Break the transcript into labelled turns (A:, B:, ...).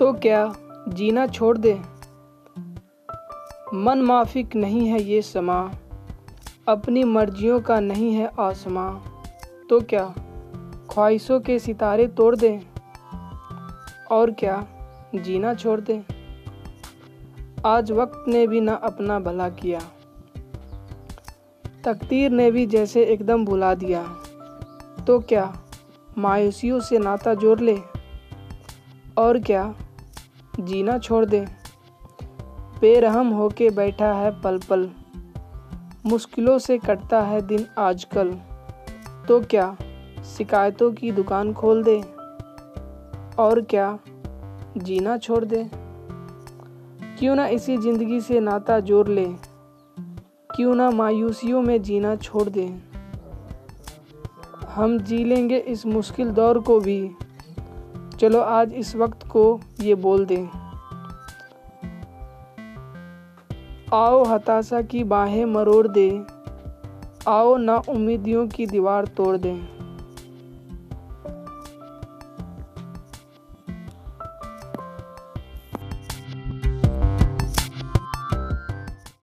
A: तो क्या जीना छोड़ दे? मन माफिक नहीं है ये समा। अपनी मर्जियों का नहीं है आसमां। तो क्या ख्वाहिशों के सितारे तोड़ दे? और क्या जीना छोड़ दे? आज वक्त ने भी ना अपना भला किया। तकदीर ने भी जैसे एकदम भुला दिया। तो क्या मायूसियों से नाता जोड़ ले? और क्या जीना छोड़ दे। बेरहम होके बैठा है पल पल मुश्किलों से कटता है दिन आजकल। तो क्या शिकायतों की दुकान खोल दे? और क्या जीना छोड़ दे? क्यों ना इसी ज़िंदगी से नाता जोड़ ले? क्यों ना मायूसियों में जीना छोड़ दे? हम जी लेंगे इस मुश्किल दौर को भी। चलो आज इस वक्त को ये बोल दें। आओ हताशा की बाहें मरोड़ दे। आओ ना उम्मीदियों की दीवार तोड़ दें।